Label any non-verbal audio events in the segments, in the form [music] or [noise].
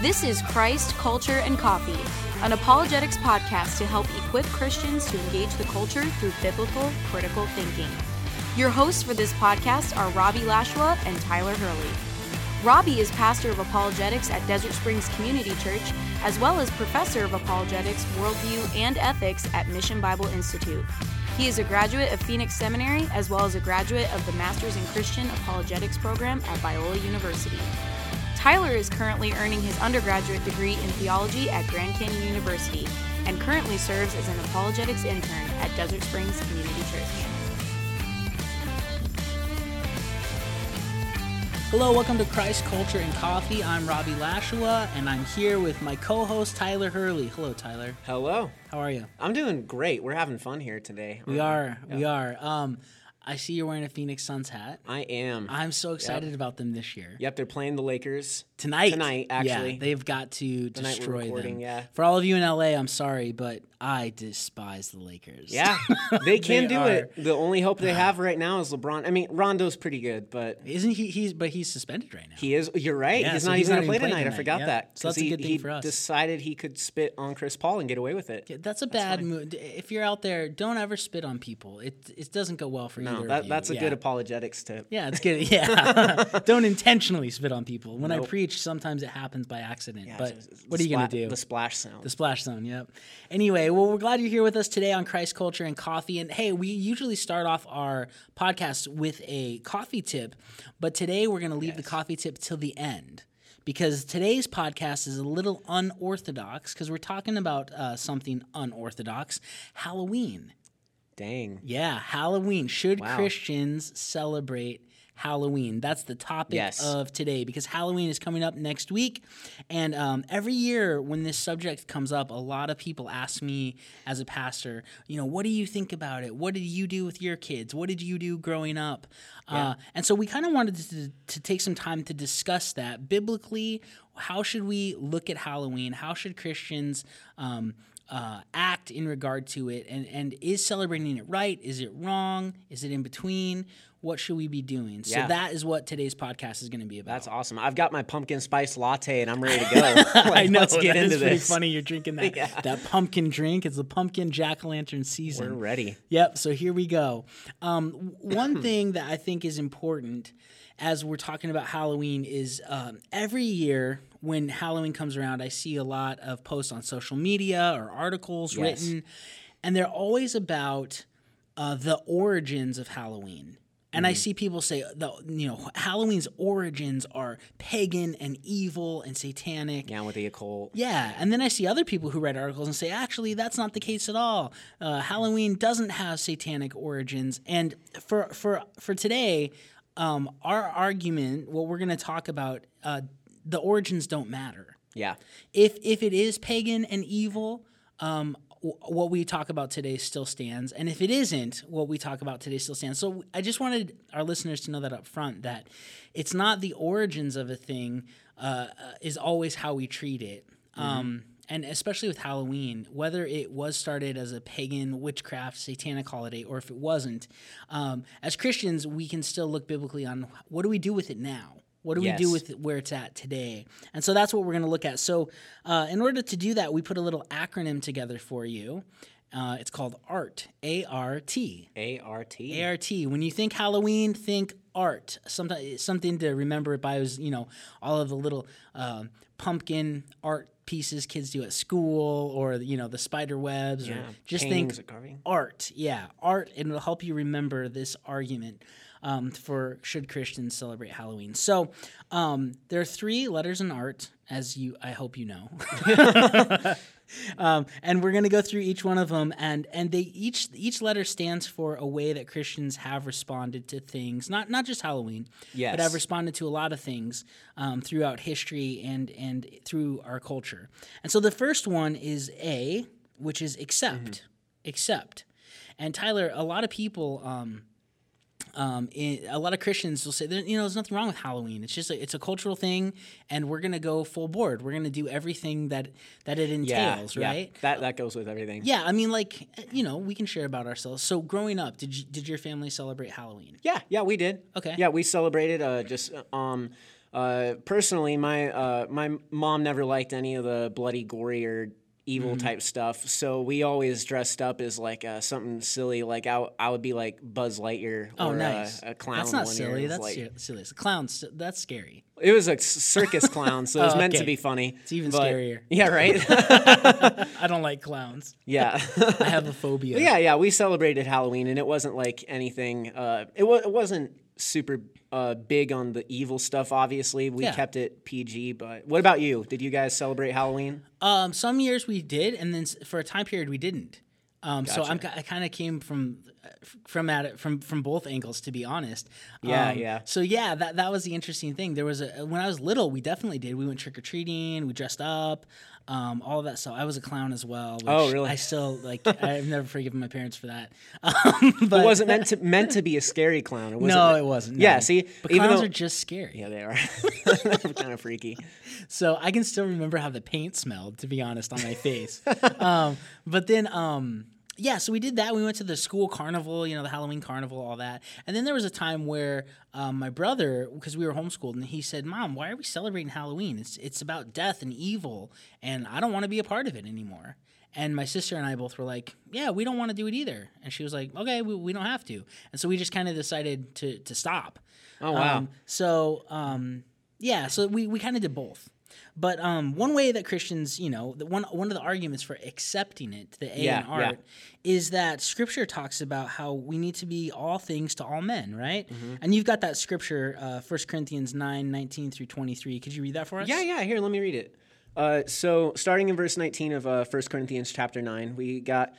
This is Christ, Culture, and Coffee, an apologetics podcast to help equip Christians to engage the culture through biblical, critical thinking. Your hosts for this podcast are Robbie Lashua and Tyler Hurley. Robbie is pastor of apologetics at Desert Springs Community Church, as well as professor of apologetics, worldview, and ethics at Mission Bible Institute. He is a graduate of Phoenix Seminary, as well as a graduate of the Masters in Christian Apologetics program at Biola University. Tyler is currently earning his undergraduate degree in theology at Grand Canyon University and currently serves as an apologetics intern at Desert Springs Community Church. Hello, welcome to Christ Culture and Coffee. I'm Robbie Lashua, and I'm here with my co-host Tyler Hurley. Hello, Tyler. Hello. How are you? I'm doing great. We're having fun here today. We are. We are. Um, I see you're wearing a Phoenix Suns hat. I am. I'm so excited about them this year. Yep, they're playing the Lakers Tonight. Tonight, actually. Yeah, they've got to night we're destroy them. yeah. For all of you in LA, I'm sorry, but I despise the Lakers. Yeah, [laughs] they can They do are. it. The only hope they ah. have right now is LeBron. I mean, Rondo's pretty good, but Isn't he? He's but he's suspended right now. he is. You're right. Yeah, he's so not he's not going to play playing tonight. I forgot yeah. that. So that's 'cause a he, good thing he for us. decided he could spit on Chris Paul and get away with it. Yeah, that's a bad move. If you're out there, don't ever spit on people. It it doesn't go well for either No, of that, that's a good apologetics tip. Yeah, it's good. [laughs] Yeah, [laughs] don't intentionally spit on people. When I Nope. Preach, sometimes it happens by accident. Yeah, but it's what are you gonna do? The splash zone. The splash zone. Yep. Anyway, well, we're glad you're here with us today on Christ Culture and Coffee. And hey, we usually start off our podcast with a coffee tip, but today we're going to leave the coffee tip till the end. Because today's podcast is a little unorthodox, because we're talking about uh, something unorthodox Halloween. Dang. Yeah, Halloween. Should Wow. Christians celebrate Halloween? That's the topic Yes. of today because Halloween is coming up next week. And um, every year when this subject comes up, a lot of people ask me as a pastor, you know, what do you think about it? What did you do with your kids? What did you do growing up? Uh, and so we kind of wanted to, to take some time to discuss that biblically. How should we look at Halloween? How should Christians um, uh, act in regard to it? And, and is celebrating it right? Is it wrong? Is it in between? What should we be doing? So Yeah. that is what today's podcast is going to be about. That's awesome. I've got my pumpkin spice latte and I'm ready to go. [laughs] I know. Let's get that into is pretty this. funny. You're drinking that [laughs] Yeah. that pumpkin drink. It's the pumpkin jack o' lantern season. We're ready. Yep. So here we go. Um, one [clears throat] thing that I think is important as we're talking about Halloween is um, every year when Halloween comes around, I see a lot of posts on social media or articles Yes. written, and they're always about uh, the origins of Halloween. And Mm-hmm. I see people say the you know Halloween's origins are pagan and evil and satanic. Yeah, with the occult. Yeah, and then I see other people who write articles and say, actually, that's not the case at all. Uh, Halloween doesn't have satanic origins. And for for for today, um, our argument, what we're going to talk about, uh, the origins don't matter. Yeah. If if it is pagan and evil, um, what we talk about today still stands, and if it isn't, what we talk about today still stands. So I just wanted our listeners to know that up front that it's not the origins of a thing uh, uh, is always how we treat it. Um, and especially with Halloween, whether it was started as a pagan witchcraft satanic holiday or if it wasn't, um, as Christians, we can still look biblically on what do we do with it now. What do we do with where it's at today? And so that's what we're going to look at. So, uh, in order to do that, we put a little acronym together for you. Uh, it's called ART, A R T. A R T. A R T. When you think Halloween, think art. Sometimes something to remember it by is you know all of the little um, pumpkin art pieces kids do at school, or you know the spider webs, or Yeah, just paintings think art. Yeah, art, and it'll help you remember this argument um, for should Christians celebrate Halloween. So um, there are three letters in art, as you I hope you know. [laughs] um, and we're going to go through each one of them, and and they each each letter stands for a way that Christians have responded to things, not not just Halloween, but Yes. have responded to a lot of things um, throughout history and and through our culture. And so the first one is A, which is accept, accept. And Tyler, a lot of people. Um, um, in, a lot of Christians will say, you know, there's nothing wrong with Halloween. It's just a, it's a cultural thing, and we're gonna go full board. We're gonna do everything that that it entails, yeah. right? That that goes with everything. Yeah, I mean, like, you know, we can share about ourselves. So, growing up, did you, did your family celebrate Halloween? Yeah, yeah, we did. Okay. Yeah, we celebrated uh, just um, Uh, personally, my uh, my mom never liked any of the bloody, gory, or evil Mm-hmm. type stuff. So we always dressed up as like uh, something silly. Like I, w- I would be like Buzz Lightyear Oh, or nice. a, a clown. That's not one silly. That's like- ser- silly. It's a clown. That's scary. It was a circus clown, so it was [laughs] meant okay. to be funny. It's even but- scarier. [laughs] Yeah, right. [laughs] I don't like clowns. yeah. I have a phobia. But yeah, yeah, we celebrated Halloween, and it wasn't like anything. Uh, it, wa- it wasn't super uh, big on the evil stuff. Obviously, we Yeah. kept it PG. But what about you? Did you guys celebrate Halloween? Um, some years we did, and then for a time period we didn't. Um, so I'm, I kind of came from from at it from from both angles, to be honest. Yeah, Um, yeah. So yeah, that that was the interesting thing. There was a when I was little, we definitely did. We went trick or treating, we dressed up, um, all of that stuff. I was a clown as well. Which Oh, really? I still like. [laughs] I've never forgiven my parents for that. [laughs] Um, but It wasn't meant [laughs] to meant to be a scary clown. It wasn't No, it wasn't. Yeah, no. see, but even clowns though- are just scary. Yeah, they are. Kind of freaky. So I can still remember how the paint smelled, to be honest, on my face. um, but then, um, yeah, so we did that. We went to the school carnival, you know, the Halloween carnival, all that. And then there was a time where um, my brother, because we were homeschooled, and he said, "Mom, why are we celebrating Halloween? It's it's about death and evil, and I don't want to be a part of it anymore." And my sister and I both were like, "Yeah, we don't want to do it either." And she was like, "Okay, we, we don't have to." And so we just kind of decided to to stop. Oh wow. Um, so um, yeah, so we, we kind of did both. But um, one way that Christians, you know, the one one of the arguments for accepting it, the A Yeah, in art, yeah. is that Scripture talks about how we need to be all things to all men, right? Mm-hmm. And you've got that Scripture, uh, 1 Corinthians 9, 19 through 23. Could you read that for us? Yeah, yeah. Here, let me read it. Uh, so, starting in verse 19 of uh, 1 Corinthians chapter 9, we got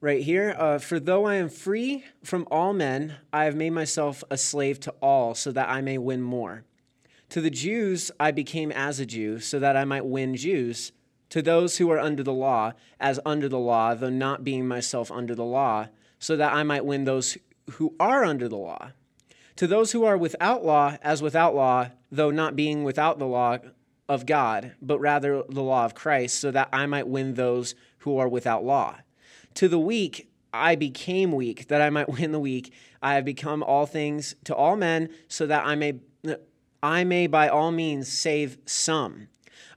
right here uh, For though I am free from all men, I have made myself a slave to all, so that I may win more. To the Jews, I became as a Jew, so that I might win Jews. To those who are under the law, as under the law, though not being myself under the law, so that I might win those who are under the law. To those who are without law, as without law, though not being without the law of God, but rather the law of Christ, so that I might win those who are without law. To the weak, I became weak, that I might [laughs] win the weak. I have become all things to all men, so that I may, I may by all means save some.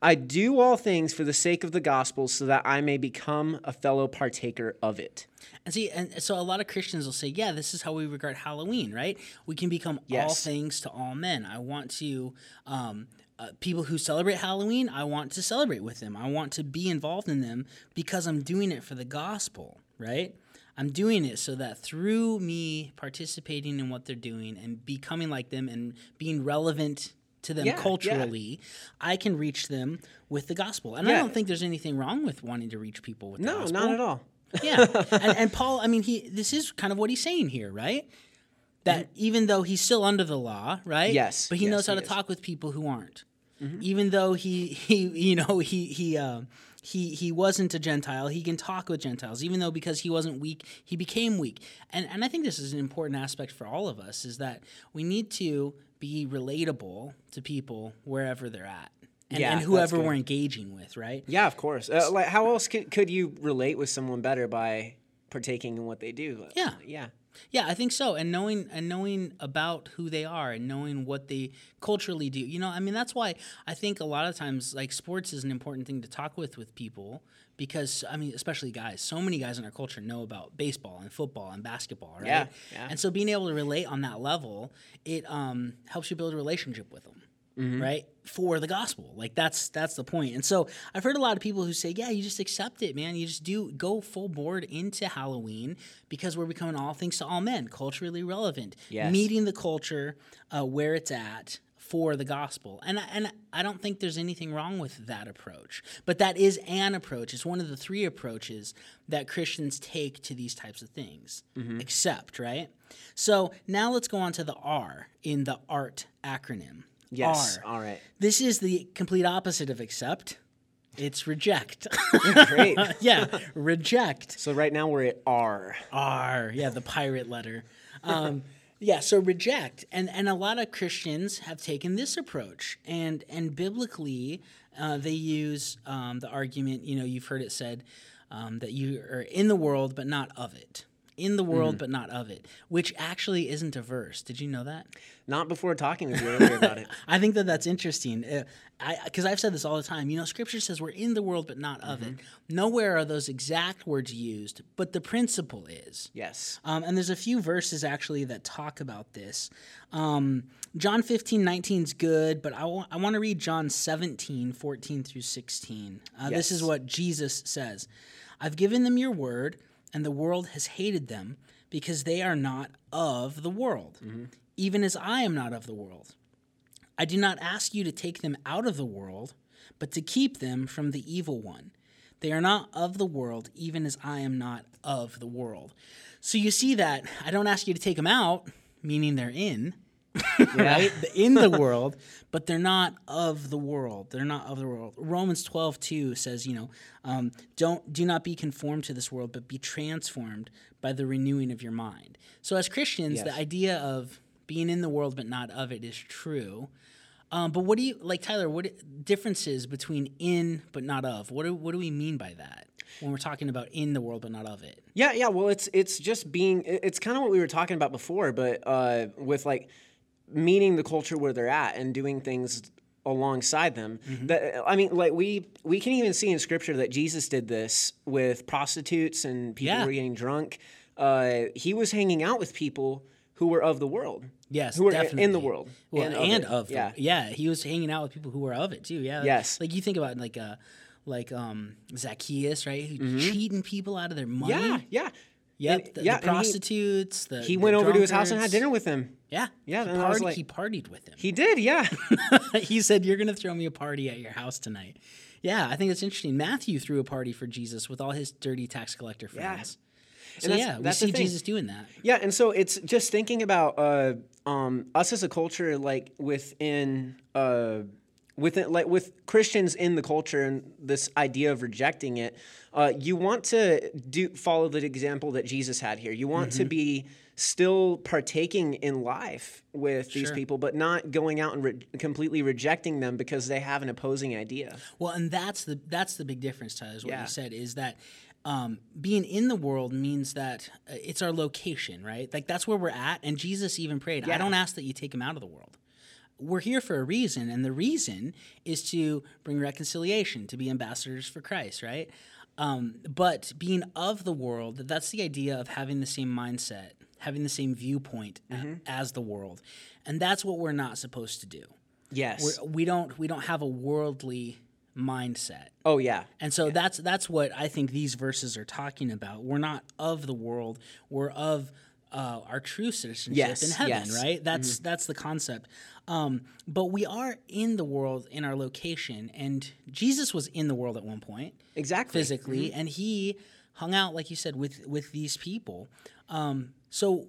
I do all things for the sake of the gospel, so that I may become a fellow partaker of it. And see, and so a lot of Christians will say, yeah, this is how we regard Halloween, right? We can become all things to all men. I want to, um, uh, people who celebrate Halloween, I want to celebrate with them. I want to be involved in them because I'm doing it for the gospel, right? I'm doing it so that through me participating in what they're doing and becoming like them and being relevant to them Yeah, yeah. culturally, I can reach them with the gospel. And I don't think there's anything wrong with wanting to reach people with the No, not at all. Yeah, [laughs] and, and Paul, I mean, he this is kind of what he's saying here, right? That even though he's still under the law, right? Yes, but he yes, knows how he to is. Mm-hmm. talk with people who aren't. Even though he he [laughs] you know he he uh, he he wasn't a Gentile, he can talk with Gentiles. Even though because he wasn't weak, he became weak. And and I think this is an important aspect for all of us is that we need to be relatable to people wherever they're at. And, Yeah, and whoever we're engaging with, right? Yeah, of course. Uh, like, how else could, could you relate with someone better by partaking in what they do? Yeah. yeah, Yeah, I think so. And knowing and knowing about who they are and knowing what they culturally do. You know, I mean that's why I think a lot of times like sports is an important thing to talk with with people because I mean especially guys. So many guys in our culture know about baseball and football and basketball, right? Yeah, yeah. And so being able to relate on that level, it um, helps you build a relationship with them. Mm-hmm. Right for the gospel, like that's that's the point. And so I've heard a lot of people who say, "Yeah, you just accept it, man. You just do go full board into Halloween because we're becoming all things to all men, culturally relevant, Yes. meeting the culture uh, where it's at for the gospel." And I- and I don't think there's anything wrong with that approach, but that is an approach. It's one of the three approaches that Christians take to these types of things. Accept, right? So now let's go on to the R in the ART acronym. Yes. All right, This is the complete opposite of accept. It's reject. [laughs] great. [laughs] yeah, reject. so right now we're at R. R. Yeah, the pirate letter. Um, [laughs] yeah, so reject, and and a lot of Christians have taken this approach, and and biblically, uh, they use um, the argument. You know, you've heard it said um, that you are in the world, but not of it. In the world but not of it, which actually isn't a verse. Did you know that? Not before talking with you earlier about it. [laughs] I think that that's interesting. Uh, I because I've said this all the time. You know, Scripture says we're in the world but not of it. Nowhere are those exact words used, but the principle is. Yes. Um, and there's a few verses actually that talk about this. Um, John 15, 19 is good, but I want to read John 17, 14 through 16. Uh, This is what Jesus says I've given them your word, and the world has hated them because they are not of the world, mm-hmm. even as I am not of the world. I do not ask you to take them out of the world, but to keep them from the evil one. They are not of the world, even as I am not of the world. So you see that I don't ask you to take them out, meaning they're in, [laughs] right? In the world, but they're not of the world. They're not of the world. Romans 12, 2 says, you know, um, don't do not be conformed to this world, but be transformed by the renewing of your mind. So as Christians, the idea of being in the world but not of it is true. Um, but what do you like, Tyler? What differences between in but not of? What do what do we mean by that when we're talking about in the world but not of it? Yeah, yeah. Well, it's it's just being. It's kind of what we were talking about before, but uh, with like meeting the culture where they're at and doing things alongside them. That I mean, like we we can even see in scripture that Jesus did this with prostitutes and people Yeah. who were getting drunk. Uh, he was hanging out with people who were of the world. Yes, who were definitely. in the world. Well, and, it. of, yeah. the, yeah, he was hanging out with people who were of it too. Yeah, Yes. Like you think about like uh, like um Zacchaeus, right? Who cheating people out of their money. Mm-hmm. Yeah, yeah. Yep. And- the, yeah, the and he- prostitutes. the He the went over to his house and had dinner with them. Yeah, Yeah, He, and I was partied, like- he partied with him. He did, yeah. [laughs] he said, "You're going to throw me a party at your house tonight." Yeah, I think it's interesting. Matthew threw a party for Jesus with all his dirty tax collector Yeah. friends. So that's- yeah, we that's see. Jesus doing that. Yeah, and so it's just thinking about uh, um, us as a culture, like within, uh, within, like with Christians in the culture, and this idea of rejecting it. Uh, you want to do follow the example that Jesus had here. You want to Mm-hmm. be still partaking in life with these people, but not going out and re- completely rejecting them because they have an opposing idea. Well, and that's the that's the big difference, Tyler. Is what Yeah. you said is that um, being in the world means that uh, it's our location, right? Like that's where we're at. And Jesus even prayed, "I don't ask that you take him out of the world." We're here for a reason, and the reason is to bring reconciliation, to be ambassadors for Christ, right? Um, but being of the world, that's the idea of having the same mindset, having the same viewpoint Mm-hmm. as the world, and that's what we're not supposed to do. Yes. We're, we don't we don't have a worldly mindset. oh yeah. And so that's that's what I think these verses are talking about. We're not of the world. We're of uh, our true citizenship Yes, in heaven, yes. Mm-hmm. right? That's that's the concept. Um, but we are in the world in our location, and Jesus was in the world at one point Exactly. physically, and he hung out, like you said, with with these people. Um, so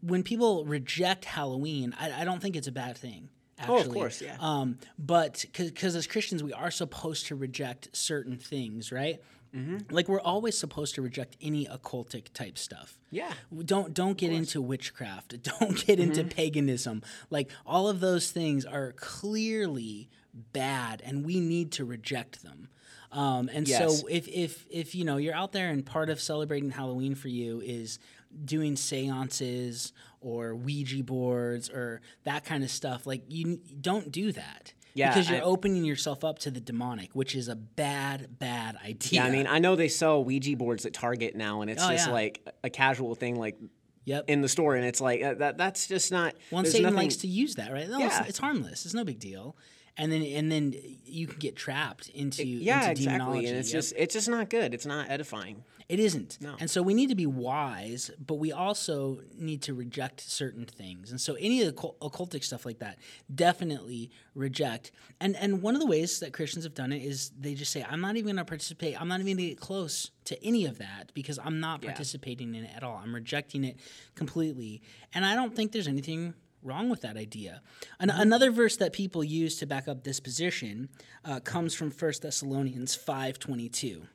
when people reject Halloween, I, I don't think it's a bad thing. Actually. Oh, of course, yeah. Um, but because as Christians, we are supposed to reject certain things, right? Mm-hmm. Like we're always supposed to reject any occultic type stuff. Yeah. Don't don't get into witchcraft. [laughs] Don't get into Mm-hmm. paganism. Like all of those things are clearly bad, and we need to reject them. Um, and Yes. so if if if you know you're out there and part of celebrating Halloween for you is doing seances or Ouija boards or that kind of stuff, like you don't do that. Yeah, because you're I- opening yourself up to the demonic, which is a bad, bad idea. Yeah, I mean, I know they sell Ouija boards at Target now, and it's Oh, just yeah. like a casual thing, like yep. in the store, and it's like uh, that. That's just not. Well, Satan nothing- likes to use that, right? No, Yeah. it's, it's harmless. It's no big deal. And then and then you can get trapped into Yeah, into exactly, demonology. and it's Yep. just it's just not good. It's not edifying. it isn't. No. And so we need to be wise, but we also need to reject certain things. And so any of the occult- occultic stuff like that, definitely reject. And and one of the ways that Christians have done it is they just say, I'm not even going to participate. I'm not even going to get close to any of that because I'm not participating in it at all. I'm rejecting it completely. And I don't think there's anything wrong with that idea. An- Another verse that people use to back up this position uh, comes from 1 Thessalonians 5:22.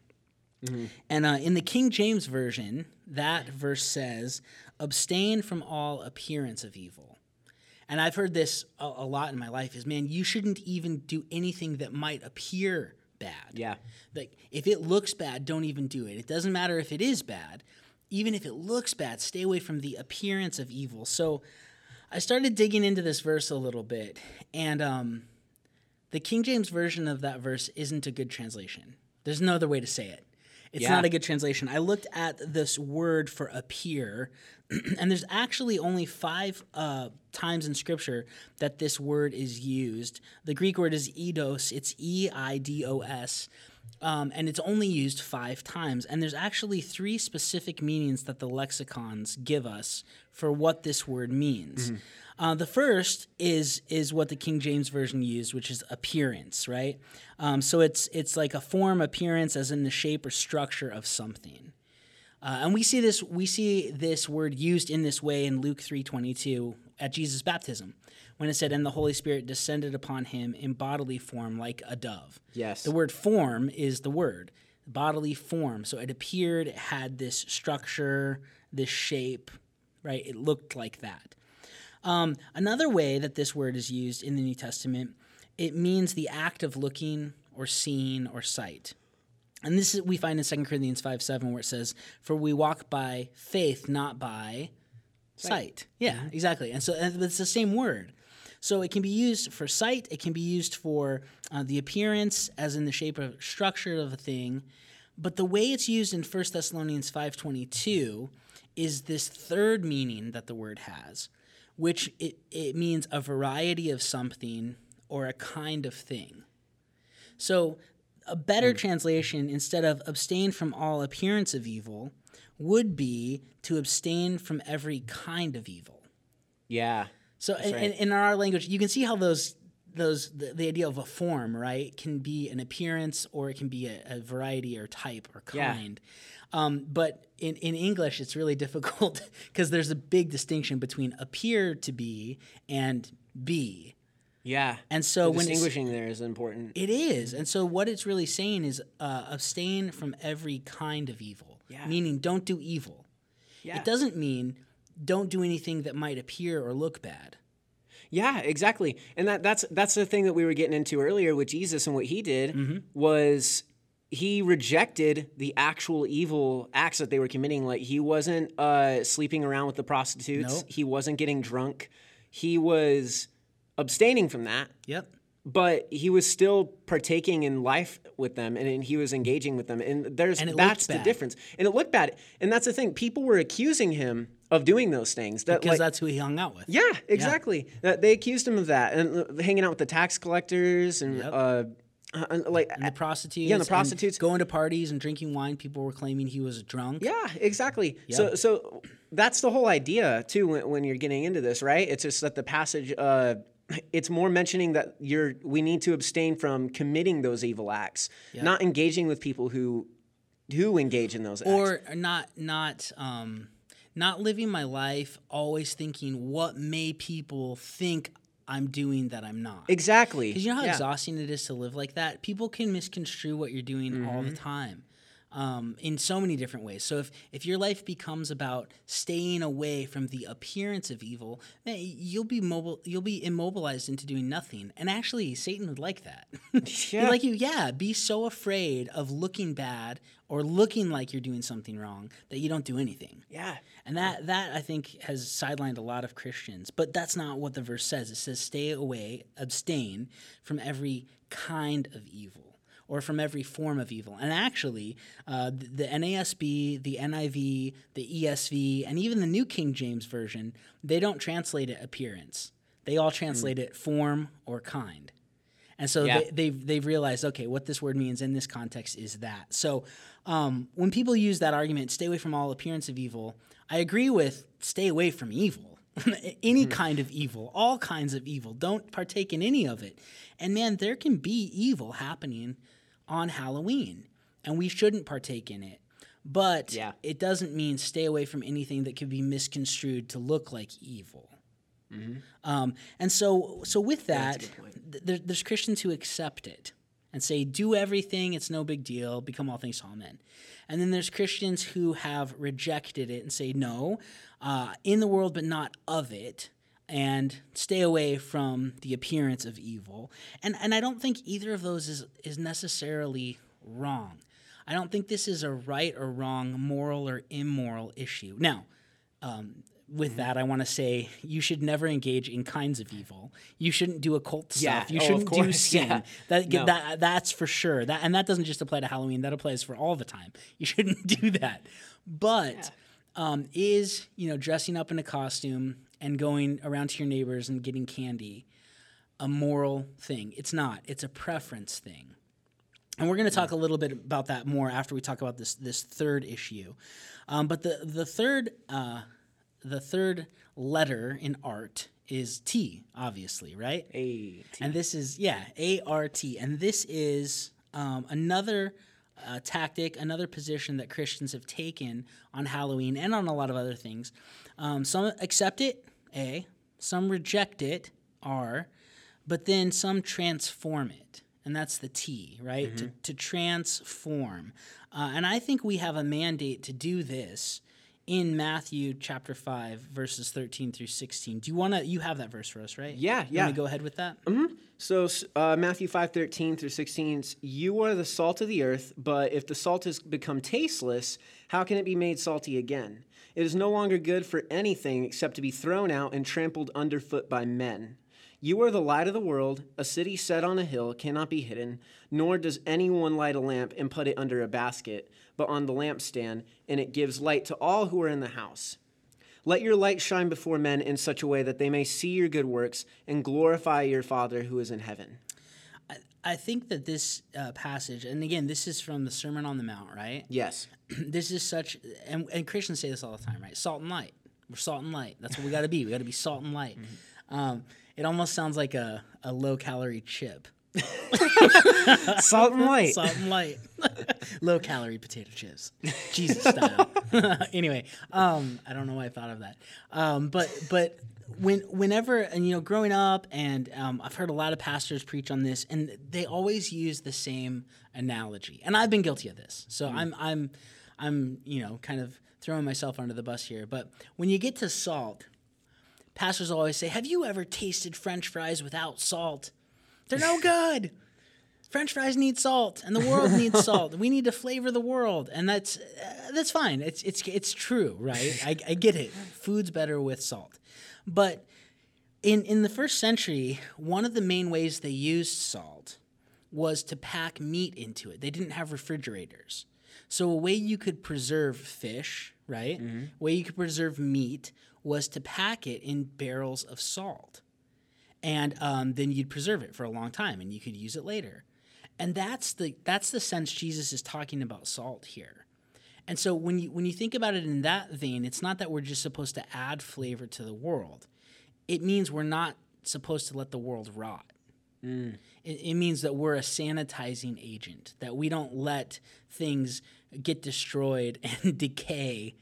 And uh, in the King James version, that verse says, "Abstain from all appearance of evil." And I've heard this a, a lot in my life. Is man, you shouldn't even do anything that might appear bad. Yeah. Like if it looks bad, don't even do it. It doesn't matter if it is bad. even if it looks bad, stay away from the appearance of evil. So I started digging into this verse a little bit, and um, the King James version of that verse isn't a good translation. There's no other way to say it. It's Yeah. not a good translation. I looked at this word for appear, [clears throat] and there's actually only five uh, times in Scripture that this word is used. The Greek word is eidos. It's E I D O S. Um, and it's only used five times. And there's actually three specific meanings that the lexicons give us for what this word means. Uh, the first is is what the King James version used, which is appearance, right? Um, so it's it's like a form, appearance, as in the shape or structure of something. Uh, and we see this we see this word used in this way in Luke three twenty two at Jesus' baptism, when it said, "And the Holy Spirit descended upon him in bodily form like a dove." Yes. The word form is the word bodily form. So it appeared, it had this structure, this shape, right? It looked like that. Um, another way that this word is used in the New Testament, it means the act of looking or seeing or sight. And this is, we find in 2 Corinthians 5 7, where it says, For we walk by faith, not by sight. Yeah, exactly. And so and it's the same word. So it can be used for sight, it can be used for uh, the appearance, as in the shape or structure of a thing. But the way it's used in 1 Thessalonians 5.22 is this third meaning that the word has, which it, it means a variety of something or a kind of thing. So, a better translation, instead of abstain from all appearance of evil, would be to abstain from every kind of evil. Yeah. So, in, right. in, in our language, you can see how those those the, the idea of a form, right, can be an appearance or it can be a, a variety or type or Yeah. kind. Um, but in, in English, it's really [laughs] difficult because there's a big distinction between appear to be and be. Yeah. And so The when distinguishing there is important. it is. And so what it's really saying is uh, abstain from every kind of evil, Yeah. meaning don't do evil. Yeah. It doesn't mean don't do anything that might appear or look bad. Yeah, exactly. And that that's that's the thing that we were getting into earlier with Jesus and what he did Mm-hmm. was he rejected the actual evil acts that they were committing. Like he wasn't uh, sleeping around with the prostitutes. Nope. He wasn't getting drunk. He was abstaining from that. Yep. But he was still partaking in life with them, and, and he was engaging with them, and there's And that's the difference. And it looked bad, and that's the thing. People were accusing him of doing those things. That Because like, that's who he hung out with. yeah, exactly. That they accused him of that and uh, hanging out with the tax collectors and Yep. uh, uh, like And the prostitutes. Yeah, and the prostitutes. going to parties and drinking wine. People were claiming he was drunk. yeah, exactly. So so that's the whole idea too when, when you're getting into this, right? It's just that the passage. Uh, it's more mentioning that you're we need to abstain from committing those evil acts, not engaging with people who who engage in those acts. Or not not um not living my life always thinking what may people think I'm doing that I'm not. exactly. Because you know how Yeah. exhausting it is to live like that? People can misconstrue what you're doing all Mm-hmm. the time. Um, in so many different ways. So if, if your life becomes about staying away from the appearance of evil, man, you'll be mobile. You'll be immobilized into doing nothing. And actually, Satan would like that. [laughs] He'd like you, yeah. Be so afraid of looking bad or looking like you're doing something wrong that you don't do anything. Yeah. And that that I think has sidelined a lot of Christians. But that's not what the verse says. It says stay away, abstain from every kind of evil or from every form of evil. And actually, uh, the, the NASB, the NIV, the ESV, and even the New King James version, they don't translate it appearance. They all translate it form or kind. And so Yeah. they, they've they've realized, okay, what this word means in this context is that. So um, when people use that argument, stay away from all appearance of evil, I agree with stay away from evil. [laughs] any kind of evil, all kinds of evil. Don't partake in any of it. And man, there can be evil happening on Halloween, and we shouldn't partake in it. But Yeah. it doesn't mean stay away from anything that could be misconstrued to look like evil. Um, and so, so with that, th- there's Christians who accept it and say, "Do everything; it's no big deal. Become all things to all men." And then there's Christians who have rejected it and say, "No, uh, in the world, but not of it." And stay away from the appearance of evil. And and I don't think either of those is is necessarily wrong. I don't think this is a right or wrong, moral or immoral issue. Now, um, with that, I want to say you should never engage in kinds of evil. You shouldn't do occult Yeah. stuff. You Oh, shouldn't do [laughs] sin. Yeah. That, No. that that's for sure. That and that doesn't just apply to Halloween. That applies for all the time. You [laughs] shouldn't do that. But um, is you know dressing up in a costume and going around to your neighbors and getting candy a moral thing? It's not. It's a preference thing. And we're going to talk a little bit about that more after we talk about this this third issue. Um, but the the third uh, the third letter in art is T, obviously, right? A And this is yeah, A R T, and this is um, another uh, tactic, another position that Christians have taken on Halloween and on a lot of other things. Um, some accept it, A. Some reject it, R. But then some transform it, and that's the T, right? To, to transform. Uh, and I think we have a mandate to do this in Matthew chapter 5, verses 13 through 16. Do you want to, you have that verse for us, right? Yeah, yeah. go ahead with that? So uh, Matthew five thirteen through sixteen, you are the salt of the earth, but if the salt has become tasteless, how can it be made salty again? It is no longer good for anything except to be thrown out and trampled underfoot by men. You are the light of the world. A city set on a hill cannot be hidden, nor does anyone light a lamp and put it under a basket, but on the lampstand, and it gives light to all who are in the house. Let your light shine before men in such a way that they may see your good works and glorify your Father who is in heaven. I think that this uh, passage, and again, this is from the Sermon on the Mount, right? Yes. [clears throat] this is such, and, and Christians say this all the time, right? Salt and light. We're salt and light. That's what we got to be. We got to be salt and light. Um, it almost sounds like a, a low calorie chip. [laughs] Salt and light. Salt and light. [laughs] low calorie potato chips. [laughs] Jesus style. anyway, um, I don't know why I thought of that. Um, but but when whenever and you know growing up and um, I've heard a lot of pastors preach on this and they always use the same analogy. And I've been guilty of this. So I'm I'm I'm you know kind of throwing myself under the bus here. But when you get to salt, pastors always say, "Have you ever tasted French fries without salt? They're no good." [laughs] French fries need salt, and the world needs [laughs] salt. We need to flavor the world, and that's uh, that's fine. It's it's it's true, right? I, I get it. Food's better with salt, but in in the first century, one of the main ways they used salt was to pack meat into it. They didn't have refrigerators, so a way you could preserve fish, right? A way you could preserve meat was to pack it in barrels of salt. And um, then you'd preserve it for a long time and you could use it later. And that's the that's the sense jesus is talking about salt here. And so when you when you think about it in that vein it's not that we're just supposed to add flavor to the world. It means we're not supposed to let the world rot. It, it means that we're a sanitizing agent that we don't let things get destroyed [laughs] and decay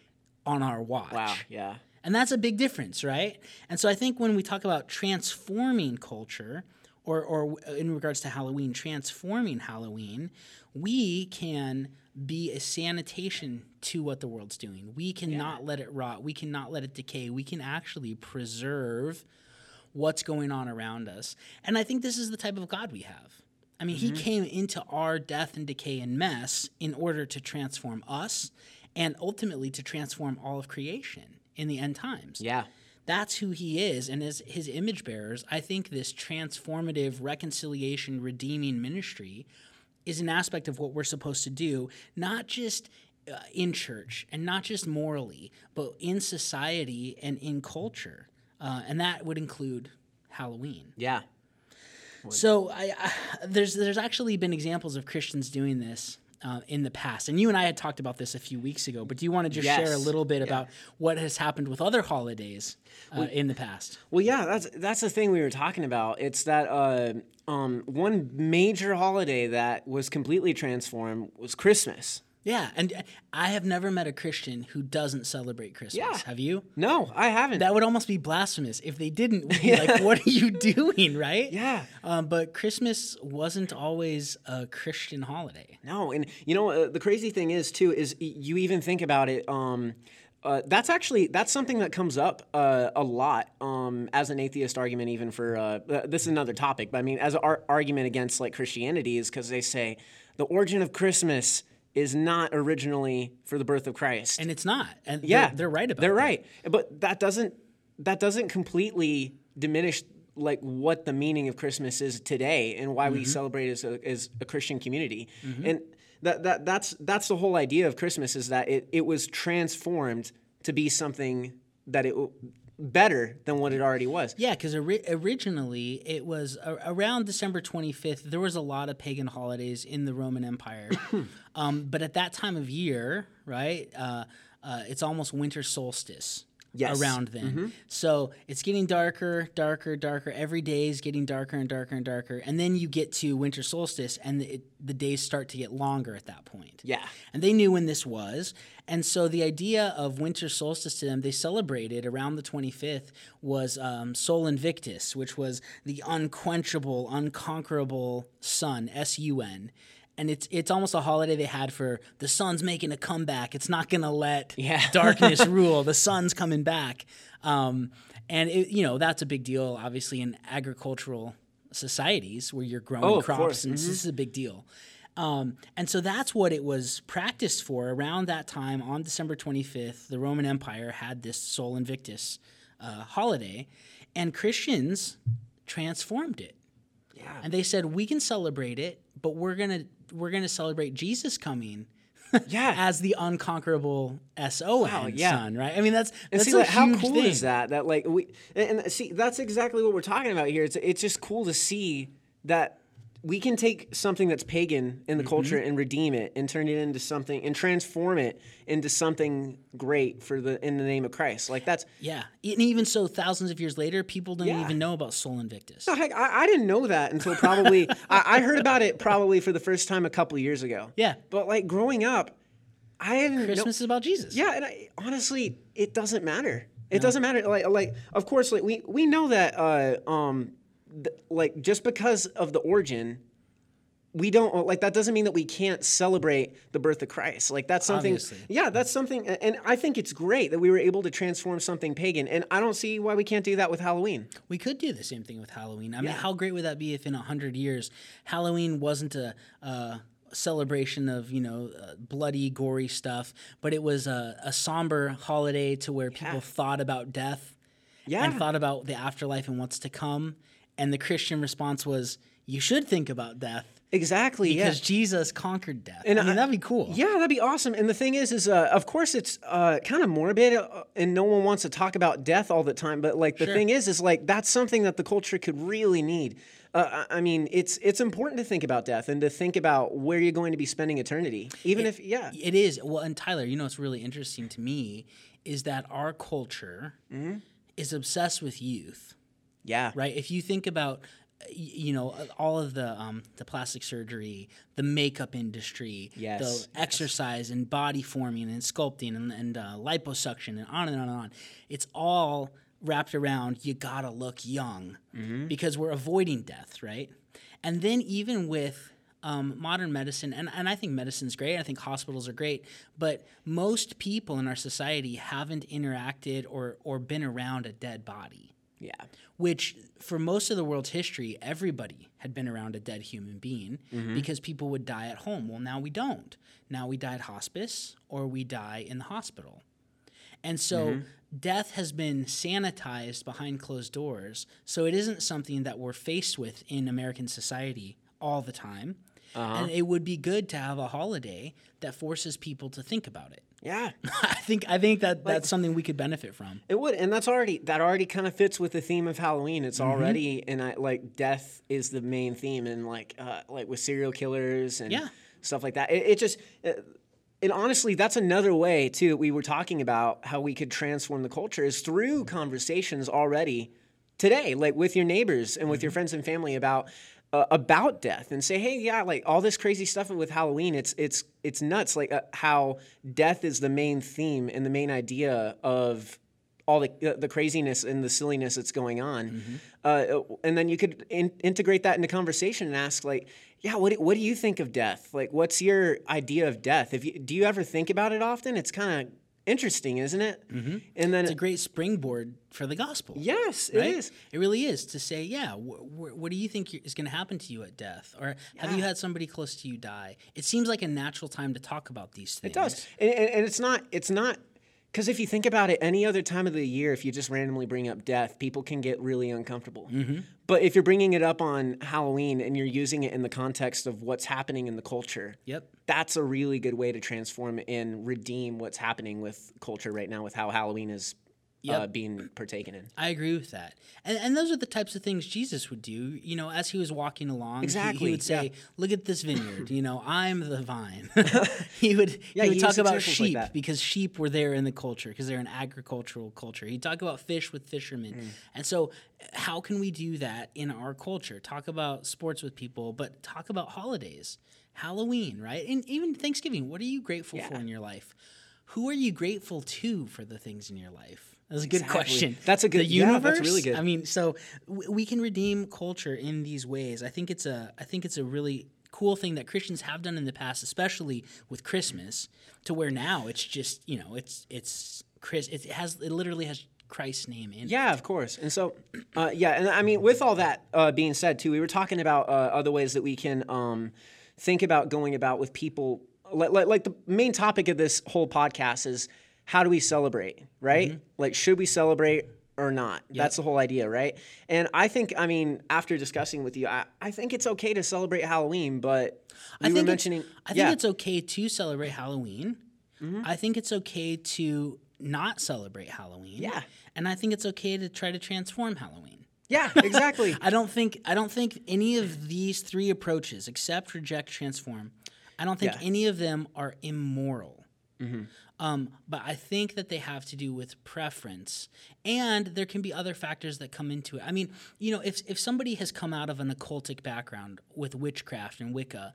on our watch Wow. Yeah. and that's a big difference, right? And so I think when we talk about transforming culture, or, or uh, in regards to Halloween, transforming Halloween, we can be a sanitation to what the world's doing. We cannot let it rot. We cannot let it decay. We can actually preserve what's going on around us. And I think this is the type of God we have. I mean, he came into our death and decay and mess in order to transform us and ultimately to transform all of creation in the end times. Yeah. That's who he is. And as his image bearers, I think this transformative, reconciliation, redeeming ministry is an aspect of what we're supposed to do, not just uh, in church and not just morally, but in society and in culture. Uh, and that would include Halloween. Yeah. So I, I there's there's actually been examples of Christians doing this uh, in the past, and you and I had talked about this a few weeks ago. But do you want to just share a little bit about what has happened with other holidays uh, in the past? Well, yeah, that's that's the thing we were talking about. It's that uh, um, one major holiday that was completely transformed was Christmas. Yeah, and uh, I have never met a Christian who doesn't celebrate Christmas. Yeah. Have you? No, I haven't. That would almost be blasphemous if they didn't. [laughs] Like, what are you doing, right? Yeah. Um, but Christmas wasn't always a Christian holiday. No, and you know uh, the crazy thing is too is you even think about it. Um, uh, that's actually that's something that comes up uh, a lot um, as an atheist argument, even for uh, this is another topic. But I mean, as an ar- argument against like Christianity is because they say the origin of Christmas is not originally for the birth of Christ. and it's not. And yeah, they're, they're right about it. They're that. right, but that doesn't that doesn't completely diminish like what the meaning of Christmas is today and why Mm-hmm. we celebrate as a, as a Christian community. And that, that that's that's the whole idea of Christmas is that it, it was transformed to be something that it better than what it already was. Yeah, because ori- originally it was a- around December 25th. There was a lot of pagan holidays in the Roman Empire, [coughs] um, but at that time of year, right, uh, uh, it's almost winter solstice. Yes. Around then, so it's getting darker, darker, darker. Every day is getting darker and darker and darker, and then you get to winter solstice, and it, the days start to get longer at that point. Yeah. And they knew when this was. And so the idea of winter solstice to them, they celebrated around the 25th, was um, Sol Invictus, which was the unquenchable, unconquerable sun, S U N. And it's it's almost a holiday they had for the sun's making a comeback. It's not going to let Yeah. [laughs] darkness rule. The sun's coming back. Um, and, it, you know, that's a big deal, obviously, in agricultural societies where you're growing Oh, crops. And this is a big deal. Um, and so that's what it was practiced for around that time on December 25th. The Roman Empire had this Sol Invictus uh, holiday, and Christians transformed it. Yeah. And they said, we can celebrate it, but we're going to we're gonna celebrate Jesus coming [laughs] Yeah. as the unconquerable S O N yeah. son, right? I mean, that's, And that's see, a like, how cool thing. is that? That like we and and see that's exactly what we're talking about here. It's it's just cool to see that we can take something that's pagan in the Mm-hmm. culture and redeem it and turn it into something and transform it into something great for the in the name of Christ. Like that's Yeah. And even so, thousands of years later, people don't Yeah. even know about Sol Invictus. No, heck, I, I didn't know that until probably [laughs] I, I heard about it probably for the first time a couple years ago. Yeah. But like growing up, I didn't know. Christmas is about Jesus. Yeah, and I, honestly, it doesn't matter. It doesn't matter. Like, like of course, like we we know that, uh, um, th- like just because of the origin, we don't like that doesn't mean that we can't celebrate the birth of Christ. Like that's something. Obviously. Yeah, that's something, and I think it's great that we were able to transform something pagan, and I don't see why we can't do that with Halloween. We could do the same thing with Halloween. I mean, how great would that be if in a hundred years Halloween wasn't a, a celebration of you know uh, bloody, gory stuff, but it was a, a somber holiday to where people thought about death Yeah. and thought about the afterlife and what's to come. And the Christian response was, "You should think about death Exactly. yeah. because Jesus conquered death." And I mean, I- that'd be cool. Yeah, that'd be awesome. And the thing is, is uh, of course it's uh, kind of morbid, uh, and no one wants to talk about death all the time. But like the Sure. thing is, is like that's something that the culture could really need. Uh, I mean, it's it's important to think about death and to think about where you're going to be spending eternity, even if yeah, It is. Well, and Tyler, you know what's really interesting to me is that our culture Mm-hmm. is obsessed with youth, yeah, right? If you think about you know uh, all of the um, the plastic surgery, the makeup industry, Yes, the exercise and body forming and sculpting and, and uh, liposuction and on and on and on, it's all wrapped around you gotta look young Mm-hmm. because we're avoiding death, right? And then even with um, modern medicine, and, and I think medicine's great. I think hospitals are great, but most people in our society haven't interacted or or been around a dead body yeah, which for most of the world's history, everybody had been around a dead human being mm-hmm. because people would die at home. Well, now we don't. Now we die at hospice or we die in the hospital. And so mm-hmm. death has been sanitized behind closed doors. So it isn't something that we're faced with in American society all the time. Uh-huh. And it would be good to have a holiday that forces people to think about it. Yeah. [laughs] I think I think that that's something we could benefit from. It would, and that's already that already kind of fits with the theme of Halloween. It's Mm-hmm. already and I like death is the main theme, and like uh, like with serial killers and Yeah. stuff like that. It, it just. Uh, and honestly, that's another way too. that We were talking about how we could transform the culture is through conversations already today, like with your neighbors and with your friends and family about uh, about death, and say, hey, yeah, like all this crazy stuff with Halloween, it's it's it's nuts. Like uh, how death is the main theme and the main idea of all the uh, the craziness and the silliness that's going on, uh, and then you could in- integrate that into conversation and ask like, yeah, what do, what do you think of death? Like, what's your idea of death? If you do you ever think about it often? It's kind of interesting, isn't it? Mm-hmm. And then It's a great springboard for the gospel. yes, it right? is. It really is to say, yeah, wh- wh- what do you think is going to happen to you at death? Or have you had somebody close to you die? It seems like a natural time to talk about these things. It does, and, and, and it's not. It's not because if you think about it, any other time of the year, if you just randomly bring up death, people can get really uncomfortable. Mm-hmm. But if you're bringing it up on Halloween and you're using it in the context of what's happening in the culture, Yep. that's a really good way to transform and redeem what's happening with culture right now with how Halloween is uh, being partaken in. I agree with that. And, and those are the types of things Jesus would do. You know, as he was walking along, he- he, Exactly, would say, yeah. Look at this vineyard. You know, I'm the vine. [laughs] [laughs] he would, Yeah, he he talk about examples like sheep because sheep were there in the culture because they're an agricultural culture. He'd talk about fish with fishermen. Mm. And so, how can we do that in our culture? Talk about sports with people, but talk about holidays, Halloween, right? And even Thanksgiving. What are you grateful for in your life? Who are you grateful to for the things in your life? That's a good Exactly. question. That's a good- The yeah, universe. that's really good. I mean, so w- we can redeem culture in these ways. I think it's a. I think it's a really cool thing that Christians have done in the past, especially with Christmas, to where now it's just you know it's it's Chris. It has it literally has Christ's name in. it. Yeah, of course. And so, uh, yeah, and I mean, with all that uh, being said, too, we were talking about uh, other ways that we can um, think about going about with people. Like, like, like the main topic of this whole podcast is how do we celebrate, right? Like, should we celebrate or not? That's the whole idea, right? And I think, I mean, after discussing with you, I, I think it's okay to celebrate Halloween, but we I were think mentioning, It's, I think yeah, Mm-hmm. it's okay to celebrate Halloween. I think it's okay to not celebrate Halloween. Yeah. And I think it's okay to try to transform Halloween. yeah, [laughs] exactly. I don't think I don't think any of these three approaches, accept, reject, transform, I don't think Yeah. any of them are immoral. Um, but I think that they have to do with preference, and there can be other factors that come into it. I mean, you know, if if somebody has come out of an occultic background with witchcraft and Wicca,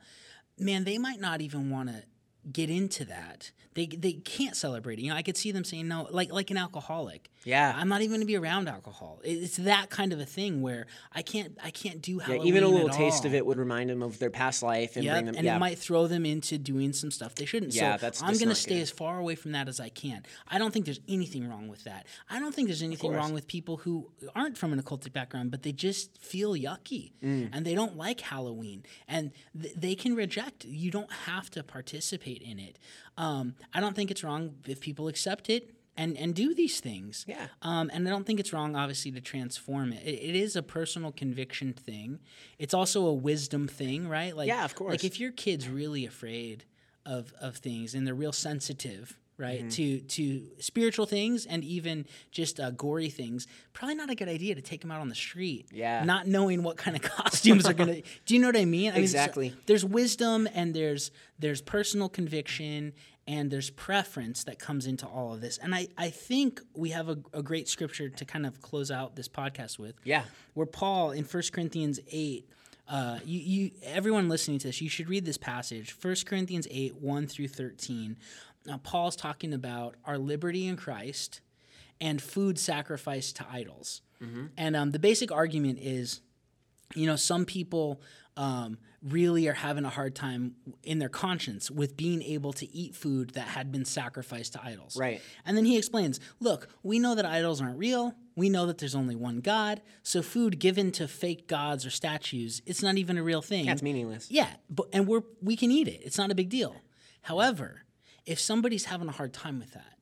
man, they might not even want to get into that. They they can't celebrate it. You know, I could see them saying no, like like an alcoholic. Yeah. I'm not even going to be around alcohol. It's that kind of a thing where I can't I can't do Yeah, Halloween. even a little taste of it would remind them of their past life and Yep, bring them. and yeah, and it might throw them into doing some stuff they shouldn't. Yeah, so that's I'm going to stay good. as far away from that as I can. I don't think there's anything wrong with that. I don't think there's anything wrong with people who aren't from an occultic background, but they just feel yucky Mm. and they don't like Halloween, and th- they can reject. You don't have to participate in it. Um, I don't think it's wrong if people accept it. And, and do these things. Yeah. Um, and I don't think it's wrong, obviously, to transform it. it. It is a personal conviction thing. It's also a wisdom thing, right? Like, Yeah, of course. Like if your kid's really afraid of of things and they're real sensitive, right, Mm-hmm. to to spiritual things and even just uh, gory things, probably not a good idea to take them out on the street. Yeah. Not knowing what kind of [laughs] costumes are gonna. [laughs] Do you know what I mean? I mean, so Exactly. there's wisdom and there's there's personal conviction and there's preference that comes into all of this. And I, I think we have a, a great scripture to kind of close out this podcast with. Yeah. Where Paul in 1 Corinthians 8, uh, you, you everyone listening to this, you should read this passage. 1 Corinthians 8, 1 through 13. Uh, Paul's talking about our liberty in Christ and food sacrificed to idols. And um, the basic argument is you know, some people um, really are having a hard time in their conscience with being able to eat food that had been sacrificed to idols. Right. And then he explains look, we know that idols aren't real. We know that there's only one God. So food given to fake gods or statues, it's not even a real thing. That's meaningless. Yeah, but and we're we can eat it. It's not a big deal. However, if somebody's having a hard time with that,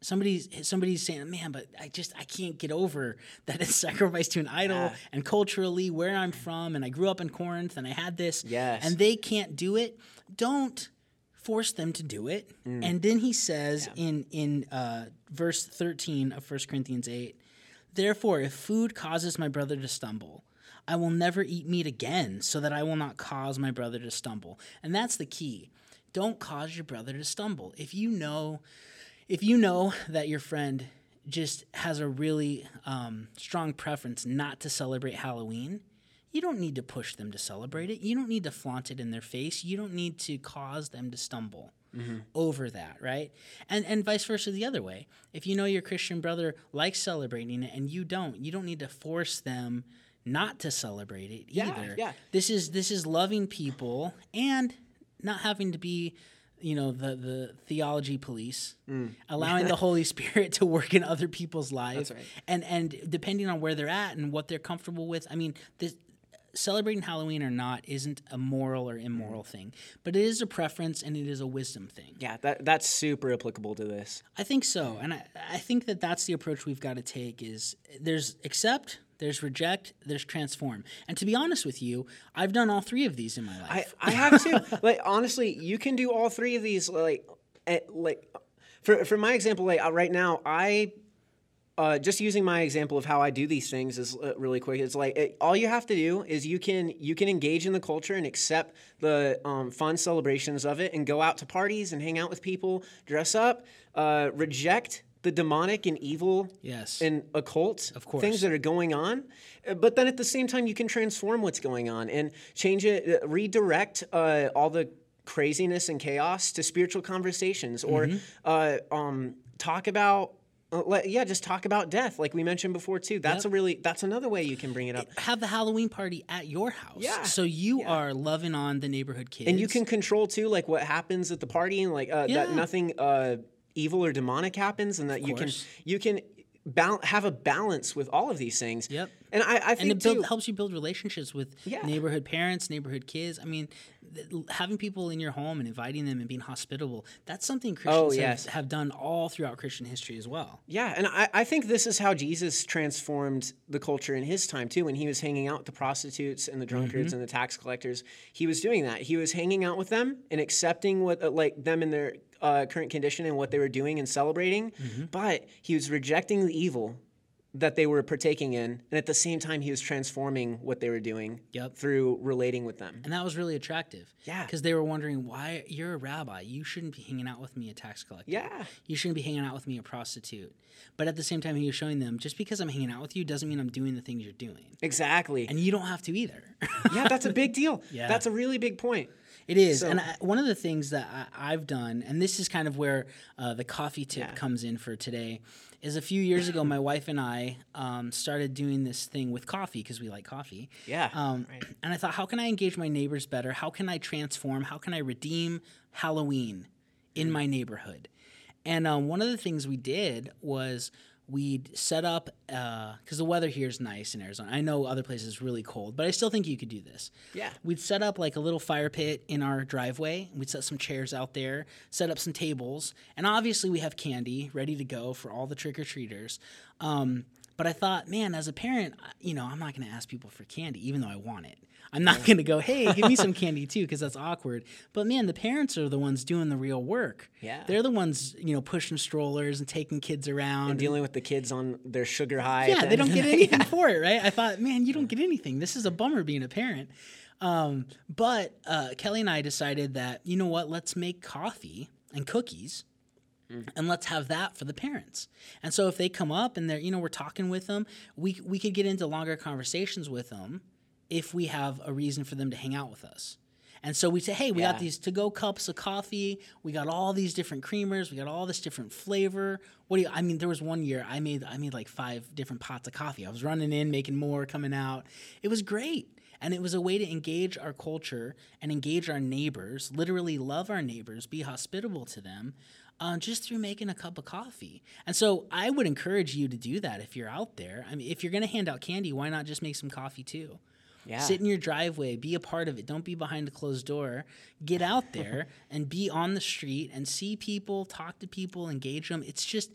somebody's somebody's saying, "Man, but I just I can't get over [laughs] that it's sacrificed to an idol." Yeah. And culturally, where I'm from, and I grew up in Corinth, and I had this, Yes. and they can't do it. Don't force them to do it. Mm. And then he says in in uh, verse 13 of 1 Corinthians 8, Therefore, if food causes my brother to stumble, I will never eat meat again, so that I will not cause my brother to stumble. And that's the key. Don't cause your brother to stumble. If you know, if you know that your friend just has a really um, strong preference not to celebrate Halloween, you don't need to push them to celebrate it. You don't need to flaunt it in their face. You don't need to cause them to stumble over that, right? And and vice versa the other way. If you know your Christian brother likes celebrating it and you don't, you don't need to force them not to celebrate it Yeah, either. yeah. This is this is loving people and not having to be you know the the theology police, Mm. allowing the Holy Spirit to work in other people's lives, right. and and depending on where they're at and what they're comfortable with. I mean, this, celebrating Halloween or not isn't a moral or immoral thing, but it is a preference and it is a wisdom thing. Yeah, that that's super applicable to this. I think so, and I, I think that that's the approach we've got to take. Is there's accept, there's reject, there's transform. And to be honest with you, I've done all three of these in my life. I have too. [laughs] like honestly, you can do all three of these. Like, eh, like for for my example, like uh, right now, I uh, just using my example of how I do these things is uh, really quick. It's like it, all you have to do is you can you can engage in the culture and accept the um, fun celebrations of it, and go out to parties and hang out with people, dress up, uh, reject the demonic and evil Yes. and occult Of course. things that are going on. Uh, But then at the same time, you can transform what's going on and change it, uh, redirect uh, all the craziness and chaos to spiritual conversations or Mm-hmm. uh, um, talk about. Uh, yeah, just talk about death, like we mentioned before too. That's a really that's another way you can bring it up, have the Halloween party at your house. Yeah. So you are loving on the neighborhood kids. and you can control too, like what happens at the party, and like uh, Yeah. that nothing uh, evil or demonic happens, and that you can you can bal- have a balance with all of these things. Yep. And I, I think and it build, too, helps you build relationships with Yeah. neighborhood parents, neighborhood kids. I mean, th- having people in your home and inviting them and being hospitable, that's something Christians Oh, yes. have, have done all throughout Christian history as well. Yeah, and I, I think this is how Jesus transformed the culture in his time too. When he was hanging out with the prostitutes and the drunkards and the tax collectors, he was doing that. He was hanging out with them and accepting what uh, like them in their uh, current condition and what they were doing and celebrating. But he was rejecting the evil that they were partaking in, and at the same time, he was transforming what they were doing Yep. through relating with them. And that was really attractive. Yeah. Because they were wondering, why you're a rabbi. You shouldn't be hanging out with me, a tax collector. Yeah. You shouldn't be hanging out with me, a prostitute. But at the same time, he was showing them, just because I'm hanging out with you doesn't mean I'm doing the things you're doing. Exactly. And you don't have to either. yeah, that's a big deal. [laughs] Yeah. That's a really big point. It is, So- and I, one of the things that I, I've done, and this is kind of where uh, the coffee tip Yeah. comes in for today, is a few years ago, my wife and I um, started doing this thing with coffee because we like coffee. Yeah, Um, And I thought, how can I engage my neighbors better? How can I transform? How can I redeem Halloween in my neighborhood? And um, one of the things we did was we'd set up because the weather here is nice in Arizona. I know other places is really cold, but I still think you could do this. Yeah. We'd set up like a little fire pit in our driveway. We'd set some chairs out there, set up some tables, and obviously we have candy ready to go for all the trick or treaters. Um, but I thought, man, as a parent, you know, I'm not going to ask people for candy, even though I want it. I'm not going to go, hey, give me some [laughs] candy too, because that's awkward. But man, the parents are the ones doing the real work. Yeah. They're the ones, you know, pushing strollers and taking kids around. And dealing with the kids on their sugar high. Yeah, they don't get [laughs] anything for it, right? I thought, man, you don't get anything. This is a bummer being a parent. Um, but uh, Kelly and I decided that, you know what, let's make coffee and cookies and let's have that for the parents. And so if they come up and they're, you know, we're talking with them, we, we could get into longer conversations with them if we have a reason for them to hang out with us. And so we say, hey, we got these to go cups of coffee. We got all these different creamers. We got all this different flavor. What do you, I mean, there was one year I made, I made like five different pots of coffee. I was running in, making more, coming out. It was great. And it was a way to engage our culture and engage our neighbors, literally love our neighbors, be hospitable to them, uh, just through making a cup of coffee. And so I would encourage you to do that if you're out there. I mean, if you're going to hand out candy, why not just make some coffee too? Yeah. Sit in your driveway, be a part of it. Don't be behind a closed door. Get out [laughs] there and be on the street and see people, talk to people, engage them. It's just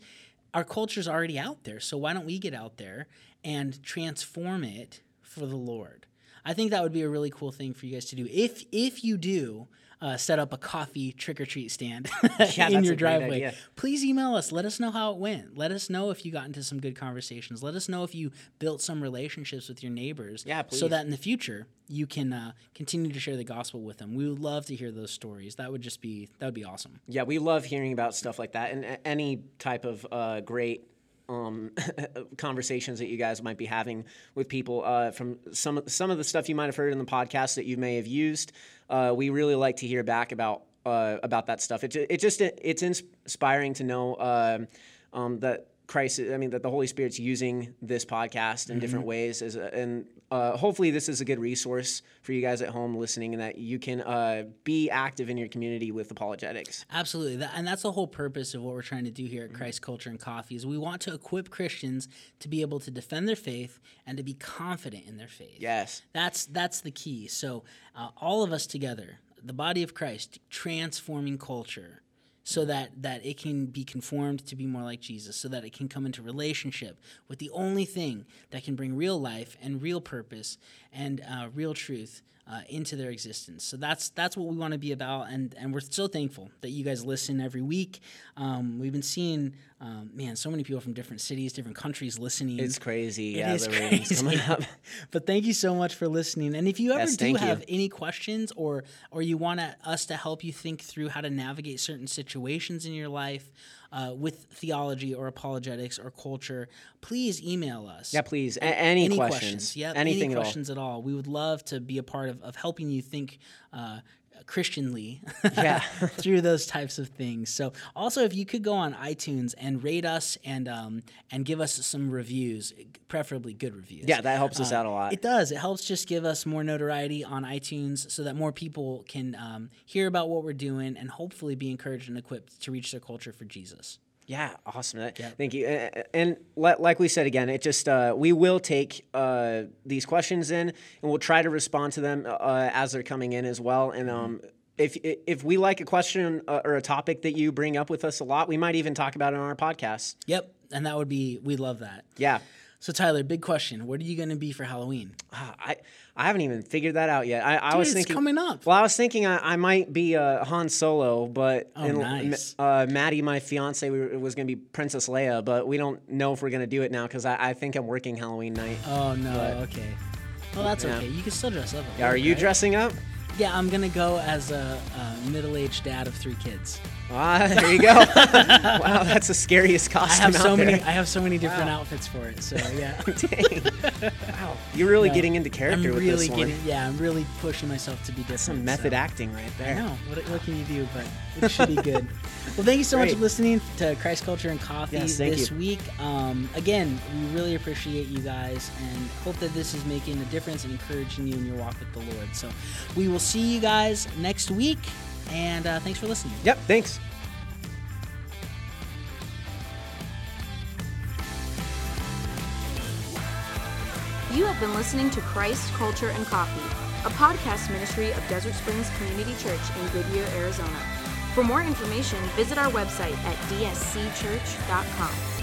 our culture's already out there. So why don't we get out there and transform it for the Lord? I think that would be a really cool thing for you guys to do. If if you do uh, set up a coffee trick or treat stand [laughs] that's in your driveway, please email us. Let us know how it went. Let us know if you got into some good conversations. Let us know if you built some relationships with your neighbors. Yeah, please. So that in the future you can uh, continue to share the gospel with them. We would love to hear those stories. That would just be that would be awesome. Yeah, we love hearing about stuff like that and any type of uh, great um, [laughs] conversations that you guys might be having with people uh, from some some of the stuff you might have heard in the podcast that you may have used. Uh, we really like to hear back about uh, about that stuff. It, ju- it just it's inspiring to know um, um, that Christ. I mean that the Holy Spirit's using this podcast in different ways as a, and uh, hopefully this is a good resource for you guys at home listening, and that you can uh, be active in your community with apologetics. Absolutely, that, and that's the whole purpose of what we're trying to do here at Christ Culture and Coffee. Is we want to equip Christians to be able to defend their faith and to be confident in their faith. Yes. That's that's the key. So uh, all of us together, the body of Christ, transforming culture so that that it can be conformed to be more like Jesus, so that it can come into relationship with the only thing that can bring real life and real purpose and uh, real truth uh, into their existence. So that's that's what we want to be about, and and we're so thankful that you guys listen every week. Um, we've been seeing, um, man, so many people from different cities, different countries listening. It's crazy. It yeah, is [laughs] crazy. coming up. [laughs] but thank you so much for listening. And if you ever Yes, do thank you. have any questions or or you want us to help you think through how to navigate certain situations in your life uh, with theology or apologetics or culture, please email us. Yeah, please. A- any, Any questions? questions? Anything any at all. questions at all. We would love to be a part of, of helping you think uh, Christianly Yeah. [laughs] through those types of things. So, also, if you could go on iTunes and rate us and um, and give us some reviews, preferably good reviews. Yeah, that helps us out a lot. It does. It helps just give us more notoriety on iTunes so that more people can um, hear about what we're doing and hopefully be encouraged and equipped to reach their culture for Jesus. Yeah, awesome. That- Thank you. And like we said again, it just uh, we will take uh, these questions in and we'll try to respond to them uh, as they're coming in as well. And um, if if we like a question uh, or a topic that you bring up with us a lot, we might even talk about it on our podcast. Yep. And that would be, we love that. Yeah. So, Tyler, big question. What are you going to be for Halloween? Ah, I I haven't even figured that out yet. I, I was it's thinking coming up. Well, I was thinking I, I might be uh, Han Solo, but Oh, and, nice. uh, Maddie, my fiance, we were, was going to be Princess Leia, but we don't know if we're going to do it now because I, I think I'm working Halloween night. Oh, no. okay. Well, that's Yeah. okay. You can still dress up. are you right? dressing up? Yeah, I'm going to go as a, a middle aged dad of three kids. Ah, there you go. [laughs] wow, that's the scariest costume. I have so out many. I have so many different outfits for it. So yeah, [laughs] Dang. Wow, you're really No, getting into character I'm with really this one. getting. Yeah, I'm really pushing myself to be different. Some method so. acting right I there. know. What, what can you do? But it should be [laughs] good. well, thank you so much for listening to Christ Culture and Coffee Yes, this you. week. Um, again, we really appreciate you guys and hope that this is making a difference and encouraging you in your walk with the Lord. So we will see you guys next week. And uh, thanks for listening. Yep, thanks. You have been listening to Christ, Culture, and Coffee, a podcast ministry of Desert Springs Community Church in Goodyear, Arizona. For more information, visit our website at dscchurch.com.